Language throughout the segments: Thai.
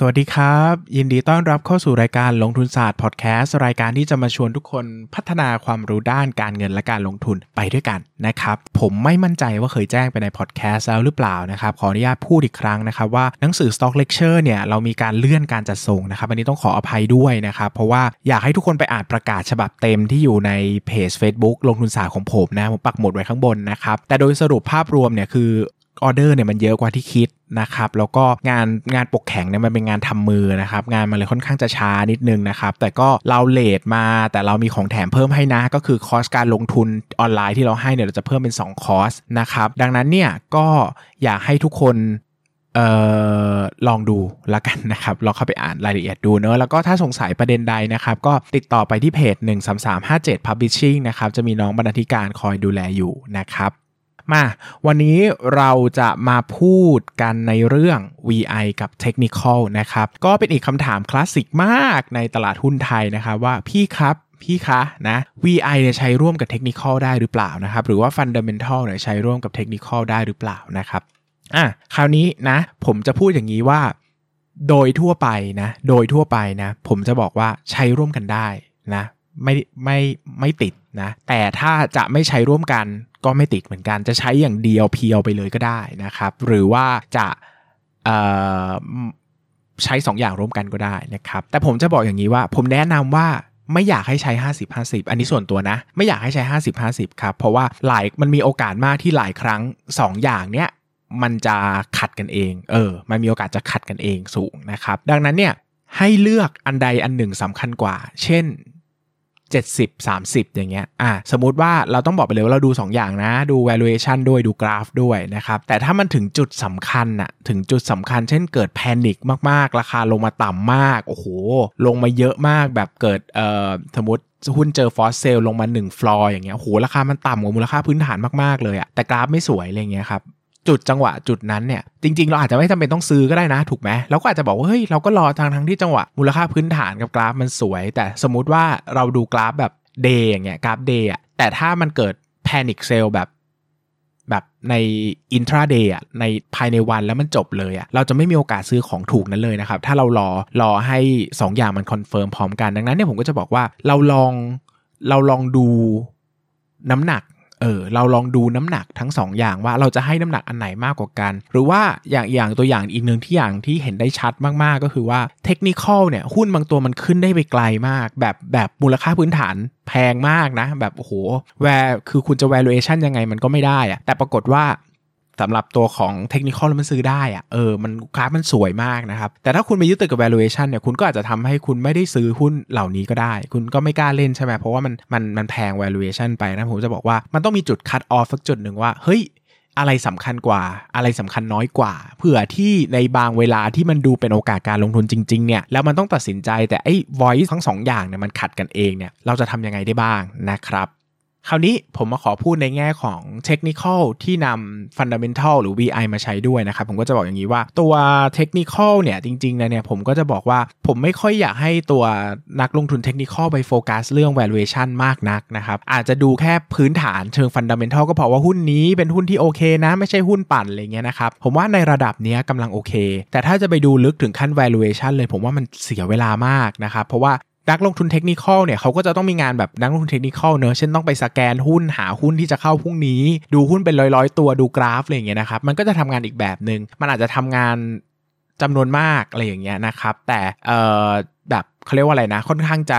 สวัสดีครับ ยินดีต้อนรับเข้าสู่รายการลงทุนศาสตร์พอดแคสต์รายการที่จะมาชวนทุกคนพัฒนาความรู้ด้านการเงินและการลงทุนไปด้วยกันนะครับ ผมไม่มั่นใจว่าเคยแจ้งไปในพอดแคสต์แล้วหรือเปล่านะครับ ขออนุญาตพูดอีกครั้งนะครับว่าหนังสือ Stock Lecture เนี่ยเรามีการเลื่อนการจัดส่งนะครับอันนี้ต้องขออภัยด้วยนะครับ เพราะว่าอยากให้ทุกคนไปอ่านประกาศฉบับเต็มที่อยู่ในเพจ Facebook ลงทุนศาสตร์ของผมนะผมปักหมุดไว้ข้างบนนะครับแต่โดยสรุปภาพรวมเนี่ยคือ ออเดอร์เนี่ยมันเยอะกว่าที่คิดนะครับแล้วก็งานงานปกแข็งเนี่ยมันเป็นงานทำมือนะครับงานมันเลยค่อนข้างจะช้านิดนึงนะครับแต่ก็เราเลทมาแต่เรามีของแถมเพิ่มให้นะ ก็คือคอสการลงทุนออนไลน์ที่เราให้เนี่ยเราจะเพิ่มเป็น2คอสนะครับดังนั้นเนี่ยก็อยากให้ทุกคนออลองดูล้วกันนะครับ ลองเข้าไปอ่านรายละเอียดดูเนอะแล้วก็ถ้าสงสัยประเด็นใดนะครับ ก็ติดต่อไปที่เพจ 13357 Publishing นะครับ จะมีน้องบรรณาธิการคอยดูแลอยู่นะครับ มาวันนี้เราจะมาพูดกันในเรื่อง VI กับ Technical นะครับ ก็เป็นอีกคำถามคลาสสิกมากในตลาดหุ้นไทยนะครับว่าพี่ครับพี่คะนะ VI เนี่ยใช้ร่วมกับ Technical ได้หรือเปล่านะครับ หรือว่า Fundamental เนี่ยใช้ร่วมกับ Technical ได้หรือเปล่านะครับอะคราวนี้นะ ผมจะพูดอย่างนี้ว่า โดยทั่วไปนะ โดยทั่วไปนะ ผมจะบอกว่าใช้ร่วมกันได้นะ ไม่ไม่ไม่ติดนะ แต่ถ้าจะไม่ใช้ร่วมกัน ก็ไม่ติดเหมือนกันจะใช้อย่างเดียวเพียวไปเลยก็ได้นะครับ หรือว่าจะใช้ 2 อย่างร่วมกันก็ได้นะครับ แต่ผมจะบอกอย่างนี้ว่า ผมแนะนำว่าไม่อยากให้ใช้ 50 50 อันนี้ส่วนตัวนะ ไม่อยากให้ใช้ 50 50 ครับ เพราะว่าหลายมันมีโอกาสมากที่หลายครั้ง 2 อย่างเนี้ยมันจะขัดกันเอง เออ มันมีโอกาสจะขัดกันเองสูงนะครับ ดังนั้นเนี่ยให้เลือกอันใดอันหนึ่งสำคัญกว่า เช่น 70 30 อย่างเงี้ย อะสมมติว่าเราต้องบอกไปเลยว่าเราดู 2 อย่างนะ ดู valuation ด้วย ดูกราฟด้วยนะครับ แต่ถ้ามันถึงจุดสำคัญอะถึงจุดสำคัญ เช่นเกิด panic มากๆ ราคาลงมาต่ำมาก โอ้โห ลงมาเยอะมากแบบเกิด เอ่อ สมมติหุ้นเจอ forced sell ลงมา 1 ฟลอร์อย่างเงี้ยโอ้โหราคามันต่ำกว่ามูลค่าพื้นฐานมาก ๆ เลยอะแต่กราฟไม่สวยอะไรเงี้ยครับ จุดจังหวะจุดนั้นเนี่ยจริง ๆ เราอาจจะไม่จำเป็นต้องซื้อก็ได้นะถูกไหมเราก็อาจจะบอกว่าเฮ้ยเราก็รอทางทั้งที่จังหวะมูลค่าพื้นฐานกับกราฟมันสวย แต่สมมุติว่าเราดูกราฟแบบ day อย่างเงี้ยกราฟ day อะแต่ถ้ามันเกิด panic sell แบบแบบใน intraday อะในภายในวันแล้วมันจบเลยอะเราจะไม่มีโอกาสซื้อของถูกนั้นเลยนะครับ ถ้าเรารอรอให้ 2 อย่างมัน confirm พร้อมกันดังนั้นเนี่ยผมก็จะบอกว่าเราลองเราลองดูน้ำหนัก เออเราลองดูน้ำหนักทั้ง2ออย่างว่าเราจะให้น้ำหนักอันไหนมากกว่ากัน หรือว่าอย่างอย่างตัวอย่างอีกหนึ่งที่อย่างที่เห็นได้ชัดมาก ๆ ก็คือว่าเทคนิคเนี่ยหุ้นบางตัวมันขึ้นได้ไปไกลมาก แบบแบบมูลค่าพื้นฐานแพงมากนะ แบบโอ้โหแวร์คือคุณจะ valuation ยังไงมันก็ไม่ได้อะแต่ปรากฏว่า สำหรับตัวของเทคนิคแล้วมันซื้อได้อะเออมันกราฟมันสวยมากนะครับ แต่ถ้าคุณไปยึดติดกับ valuation เนี่ยคุณก็อาจจะทำให้คุณไม่ได้ซื้อหุ้นเหล่านี้ก็ได้ คุณก็ไม่กล้าเล่นใช่ไหมเพราะว่ามันมันมันแพง valuation ไปนะผมจะบอกว่ามันต้องมีจุด cut off สักจุดหนึ่งว่าเฮ้ยอะไรสำคัญกว่าอะไรสำคัญน้อยกว่า เผื่อที่ในบางเวลาที่มันดูเป็นโอกาสการลงทุนจริงๆเนี่ยแล้วมันต้องตัดสินใจแต่ไอ้ voice ทั้งสองอย่างเนี่ยมันขัดกันเองเนี่ยเราจะทำยังไงได้บ้างนะครับ คราวนี้ผมมาขอพูดในแง่ของเทคนิคที่นำ Fundamental หรือ VI มาใช้ด้วยนะครับ ผมก็จะบอกอย่างนี้ว่าตัวเทคนิคเนี่ยจริงๆนะเนี่ยผมก็จะบอกว่าผมไม่ค่อยอยากให้ตัวนักลงทุนเทคนิคไปโฟกัสเรื่อง valuation มากนักนะครับ อาจจะดูแค่พื้นฐานเชิง Fundamental ก็พอว่าหุ้นนี้เป็นหุ้นที่โอเคนะ ไม่ใช่หุ้นปั่นอะไรเงี้ยนะครับ ผมว่าในระดับนี้กำลังโอเค แต่ถ้าจะไปดูลึกถึงขั้น valuation เลยผมว่ามันเสียเวลามากนะครับเพราะว่า นักลงทุนเทคนิคเนี่ยเขาก็จะต้องมีงานแบบนักลงทุนเทคนิคเนอะเช่นต้องไปสแกนหุ้นหาหุ้นที่จะเข้าพรุ่งนี้ ดูหุ้นเป็นร้อยๆ ตัวดูกราฟอะไรอย่างเงี้ยนะครับมันก็จะทำงานอีกแบบหนึง่งมันอาจจะทำงานจำนวนมากอะไรอย่างเงี้ยนะครับแต่เอ่อแบบเขาเรียกว่าอะไรนะค่อนข้างจะ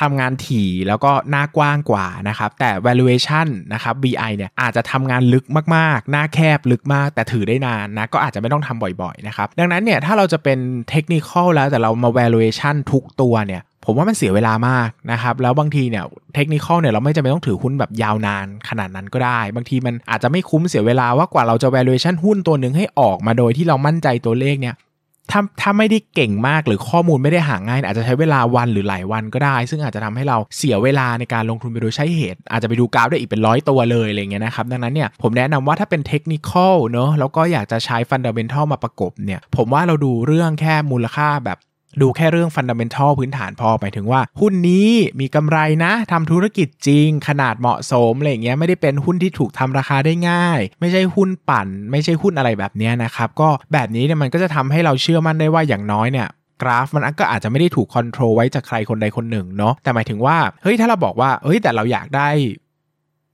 ทำงานถี่แล้วก็หน้ากว้างกว่านะครับ แต่ valuation นะครับ BI เนี่ยอาจจะทำงานลึกมากๆ หน้าแคบลึกมาก แต่ถือได้นานนะก็อาจจะไม่ต้องทำบ่อยๆนะครับ ดังนั้นเนี่ยถ้าเราจะเป็นเทคนิคแล้วแต่เรามา valuation ทุกตัวเนี่ยผมว่ามันเสียเวลามากนะครับ แล้วบางทีเนี่ยเทคนิคเนี่ยเราไม่จำเป็นต้องถือหุ้นแบบยาวนานขนาดนั้นก็ได้ บางทีมันอาจจะไม่คุ้มเสียเวลาว่ากว่าเราจะ valuation หุ้นตัวหนึ่งให้ออกมาโดยที่เรามั่นใจตัวเลขเนี่ย ถ้าถ้าไม่ได้เก่งมากหรือข้อมูลไม่ได้หาง่าย อาจจะใช้เวลาวันหรือหลายวันก็ได้ ซึ่งอาจจะทำให้เราเสียเวลาในการลงทุนไปโดยใช่เหตุ อาจจะไปดูกราฟได้อีกเป็นร้อยตัวเลยอะไรเงี้ยนะครับดังนั้นเนี่ยผมแนะนำว่าถ้าเป็น technical เนอะแล้วก็อยากจะใช้ fundamental มาประกบเนี่ยผมว่าเราดูเรื่องแค่มูลค่าแบบ ดูแค่เรื่องฟันดัมเบลทัลพื้นฐานพอไปถึงว่า หุ้นนี้มีกำไรนะทำธุรกิจจริง ขนาดเหมาะสมอะไรเงี้ยไม่ได้เป็นหุ้นที่ถูกทำราคาได้ง่าย ไม่ใช่หุ้นปั่น ไม่ใช่หุ้นอะไรแบบนี้นะครับก็แบบนี้เนี่ยมันก็จะทำให้เราเชื่อมั่นได้ว่าอย่างน้อยเนี่ยกราฟมันก็อาจจะไม่ได้ถูกคอนโทรลไว้จากใครคนใดคนหนึ่งเนาะแต่หมายถึงว่าเฮ้ยถ้าเราบอกว่าเฮ้ยแต่เราอยากได้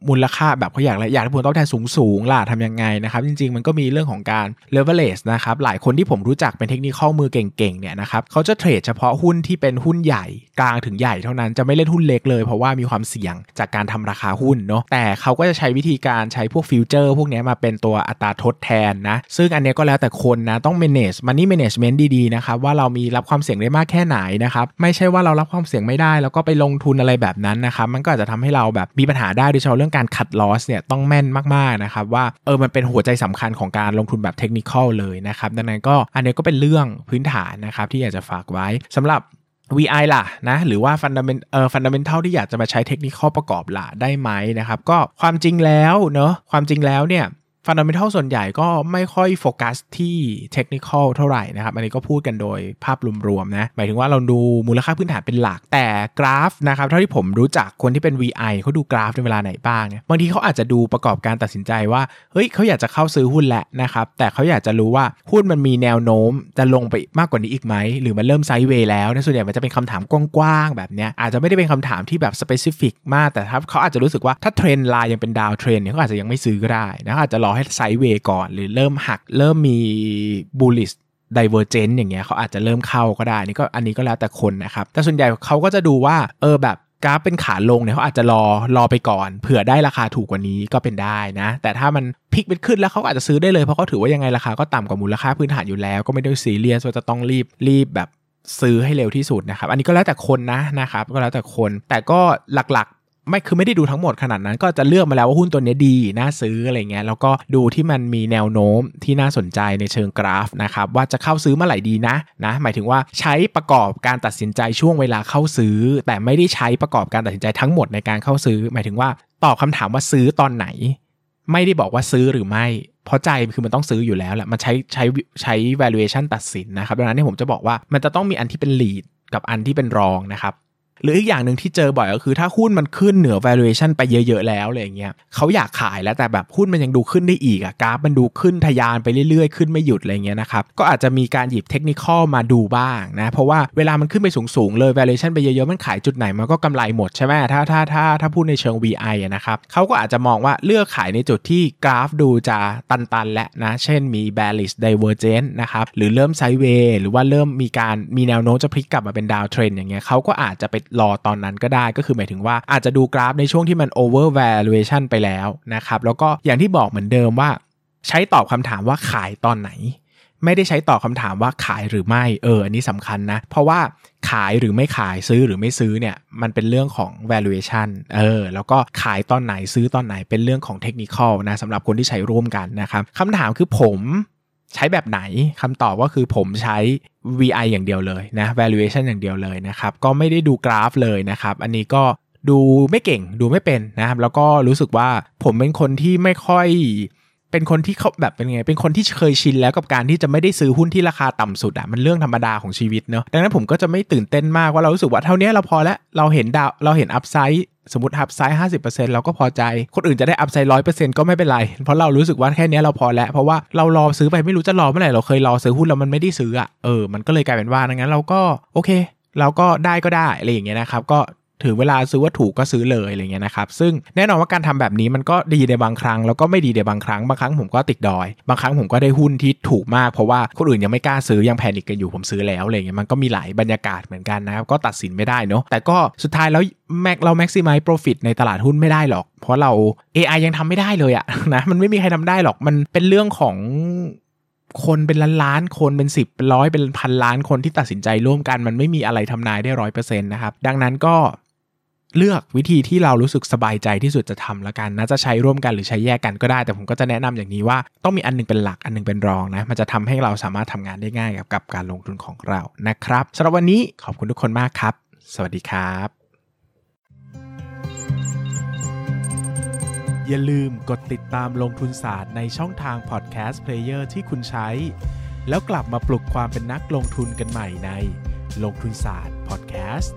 มูลค่าแบบเขาอยากอะไรอยากได้ผลตอบแทนสูงสูงล่ะทำยังไงนะครับจริง ๆ มันก็มีเรื่องของการ leverage นะครับหลายคนที่ผมรู้จักเป็นเทคนิคข้อมือเก่งๆเนี่ยนะครับเขาจะเทรดเฉพาะหุ้นที่เป็นหุ้นใหญ่กลางถึงใหญ่เท่านั้นจะไม่เล่นหุ้นเล็กเลย เพราะว่ามีความเสี่ยงจากการทำราคาหุ้นเนาะแต่เขาก็จะใช้วิธีการใช้พวกฟิวเจอร์พวกนี้มาเป็นตัวอัตราทดแทนนะซึ่งอันนี้ก็แล้วแต่คนนะต้อง manage money management ดีๆนะครับว่าเรามีรับความเสี่ยงได้มากแค่ไหนนะครับไม่ใช่ว่าเรารับความเสี่ยงไม่ได้ แล้วก็ไปลงทุนอะไรแบบนั้นนะครับมันก็อาจจะทำให้เราแบบมีปัญหาได้โดยเฉพาะเรื่องการคัดลอสเนี่ยต้องแม่นมากๆนะครับว่าเออมันเป็นหัวใจสำคัญของการลงทุนแบบเทคนิคเลยนะครับดังนั้นก็อันนี้ก็เป็นเรื่องพื้นฐานนะครับที่อยากจะฝากไว้สำหรับ VI ล่ะนะหรือว่า fundamental เอ่อ fundamental ที่อยากจะมาใช้เทคนิคประกอบล่ะได้ไหมนะครับก็ความจริงแล้วเนอะความจริงแล้วเนี่ย fundamental ส่วนใหญ่ก็ไม่ค่อยโฟกัสที่เทคนิคเท่าไหร่นะครับ อันนี้ก็พูดกันโดยภาพรวมๆนะ หมายถึงว่าเราดูมูลค่าพื้นฐานเป็นหลัก แต่กราฟนะครับ เท่าที่ผมรู้จักคนที่เป็น VI เขาดูกราฟในเวลาไหนบ้างเนี่ยบางทีเขาอาจจะดูประกอบการตัดสินใจว่า เฮ้ยเขาอยากจะเข้าซื้อหุ้นแหละนะครับ แต่เขาอยากจะรู้ว่าหุ้นมันมีแนวโน้ม จะลงไปมากกว่านี้อีกไหม หรือมันเริ่ม sideway แล้วนะส่วนใหญ่มันจะเป็นคำถามกว้างๆแบบนี้อาจจะไม่ได้เป็นคำถามที่แบบ specific มาก แต่ถ้าเขาอาจจะรู้สึกว่าถ้า trend line ยังเป็น downtrend เนี่ยเขาอาจจะยังไม่ซื้อก็ได้นะอาจจะรอให้ sideway ก่อน หรือเริ่มหัก เริ่มมี bullish divergent อย่างเงี้ยเขาอาจจะเริ่มเข้าก็ได้นี่ก็อันนี้ก็แล้วแต่คนนะครับ แต่ส่วนใหญ่เขาก็จะดูว่าเออแบบกราฟเป็นขาลงเนี่ยเขาอาจจะรอรอไปก่อน เผื่อได้ราคาถูกกว่านี้ก็เป็นได้นะ แต่ถ้ามันพลิกเป็นขึ้นแล้วเขาอาจจะซื้อได้เลยเพราะเขาถือว่ายังไงราคาก็ต่ำกว่ามูลค่าพื้นฐานอยู่แล้ว ก็ไม่ได้ซีเรียสว่าจะต้องรีบรีบแบบซื้อให้เร็วที่สุดนะครับ อันนี้ก็แล้วแต่คนนะนะครับ ก็แล้วแต่คน แต่ก็หลัก ไม่คือไม่ได้ดูทั้งหมดขนาดนั้น ก็จะเลือกมาแล้วว่าหุ้นตัวนี้ดีน่าซื้ออะไรเงี้ยแล้วก็ดูที่มันมีแนวโน้มที่น่าสนใจในเชิงกราฟนะครับว่าจะเข้าซื้อเมื่อไหร่ดีนะนะหมายถึงว่าใช้ประกอบการตัดสินใจช่วงเวลาเข้าซื้อ แต่ไม่ได้ใช้ประกอบการตัดสินใจทั้งหมดในการเข้าซื้อ หมายถึงว่าตอบคาถามว่าซื้อตอนไหน ไม่ได้บอกว่าซื้อหรือไม่เพราะใจคือมันต้องซื้ออยู่แล้วแหละมันใช้ใช้ใช้ valuation ตัดสินนะครับดังนั้นที่ผมจะบอกว่ามันจะต้องมีอันที่เป็น lead กับอันที่เป็นรองนะครับ หรืออีกอย่างหนึ่งที่เจอบ่อยก็คือถ้าหุ้นมันขึ้นเหนือ valuation ไปเยอะ ๆ แล้วอะไรเงี้ยเขาอยากขายแล้วแต่แบบหุ้นมันยังดูขึ้นได้อีกอะกราฟมันดูขึ้นทะยานไปเรื่อยๆ ขึ้นไม่หยุดอะไรเงี้ยนะครับก็อาจจะมีการหยิบเทคนิคมาดูบ้างนะเพราะว่าเวลามันขึ้นไปสูงๆเลย valuation ไปเยอะๆมันขายจุดไหนมันก็กำไรหมดใช่ไหมถ้าถ้าถ้าถ้าพูดในเชิง VI นะครับเขาก็อาจจะมองว่าเลือกขายในจุดที่กราฟดูจะตันๆและนะเช่นมี bearish divergence นะครับหรือเริ่มไซด์เวย์หรือว่าเริ่มมีการมีแนวโน้มจะพลิกกลับมาเป็นดาวเทรนอย่างเงี้ยเขาก็อาจจะไปรอตอนนั้นก็ได้ก็คือหมายถึงว่าอาจจะดูกราฟในช่วงที่มัน over valuation ไปแล้วนะครับแล้วก็อย่างที่บอกเหมือนเดิมว่า ใช้ตอบคำถามว่าขายตอนไหน ไม่ได้ใช้ตอบคำถามว่าขายหรือไม่เอออันนี้สำคัญนะ เพราะว่าขายหรือไม่ขายซื้อหรือไม่ซื้อเนี่ยมันเป็นเรื่องของ valuation เออแล้วก็ขายตอนไหนซื้อตอนไหนเป็นเรื่องของเทคนิคนะสำหรับคนที่ใช้ร่วมกันนะครับคำถามคือผม ใช้แบบไหนคำตอบก็คือผมใช้ VI อย่างเดียวเลยนะ valuation อย่างเดียวเลยนะครับก็ไม่ได้ดูกราฟเลยนะครับ อันนี้ก็ดูไม่เก่งดูไม่เป็นนะครับ แล้วก็รู้สึกว่าผมเป็นคนที่ไม่ค่อยเป็นคนที่เขาแบบเป็นไง เป็นคนที่เคยชินแล้วกับการที่จะไม่ได้ซื้อหุ้นที่ราคาต่ำสุดอะ่ะ มันเรื่องธรรมดาของชีวิตเนาะดังนั้นผมก็จะไม่ตื่นเต้นมากว่าเรารู้สึกว่าเท่านี้เราพอแล้ว เราเห็น down เราเห็น upside สมมติ upside ห้าสิบเปอร์เซ็นต์เราก็พอใจ คนอื่นจะได้ upside ร้อยเปอร์เซ็นต์ก็ไม่เป็นไร เพราะเรารู้สึกว่าแค่นี้เราพอแล้ว เพราะว่าเรารอซื้อไปไม่รู้จะรอเมื่อไหร่ เราเคยรอซื้อหุ้นแล้วมันไม่ได้ซื้ออะ่ะเออ มันก็เลยกลายเป็นว่าดังนั้นเราก็โอเค เราก็ได้ก็ได้อะไรอย่างเงี้ยนะครับ ก็ ถึงเวลาซื้อว่าถูกก็ซื้อเลยอะไรเงี้ยนะครับซึ่งแน่นอนว่าการทำแบบนี้มันก็ดีในบางครั้ง แล้วก็ไม่ดีในบางครั้งบางครั้งผมก็ติดดอย บางครั้งผมก็ได้หุ้นที่ถูกมากเพราะว่าคนอื่นยังไม่กล้าซื้อยังแพนิคกันอยู่ผมซื้อแล้วอะไรเงี้ยมันก็มีหลายบรรยากาศเหมือนกันนะครับก็ตัดสินไม่ได้เนาะแต่ก็สุดท้ายแล้วแม็กเราแม็กซิมัยโปรฟิตในตลาดหุ้นไม่ได้หรอก เพราะเรา AI ยังทำไม่ได้เลยอะนะมันไม่มีใครทำได้หรอกมันเป็นเรื่องของคนเป็นล้านล้านคนเป็นสิบเป็นร้อยเป็นพันล้านคนที่ตัดสินใจร่วมกัน มันไม่มีอะไรทำนายได้ร้อยเปอร์เซ็นต์นะครับ ดังนั้นก็ เลือกวิธีที่เรารู้สึกสบายใจที่สุดจะทำแล้วกันนะจะใช้ร่วมกันหรือใช้แยกกันก็ได้ แต่ผมก็จะแนะนำอย่างนี้ว่าต้องมีอันนึงเป็นหลักอันนึงเป็นรองนะมันจะทำให้เราสามารถทำงานได้ง่ายกับกับการลงทุนของเรานะครับสำหรับวันนี้ขอบคุณทุกคนมากครับ สวัสดีครับ อย่าลืมกดติดตามลงทุนศาสตร์ในช่องทาง podcast player ที่คุณใช้ แล้วกลับมาปลุกความเป็นนักลงทุนกันใหม่ในลงทุนศาสตร์พอดแคสต์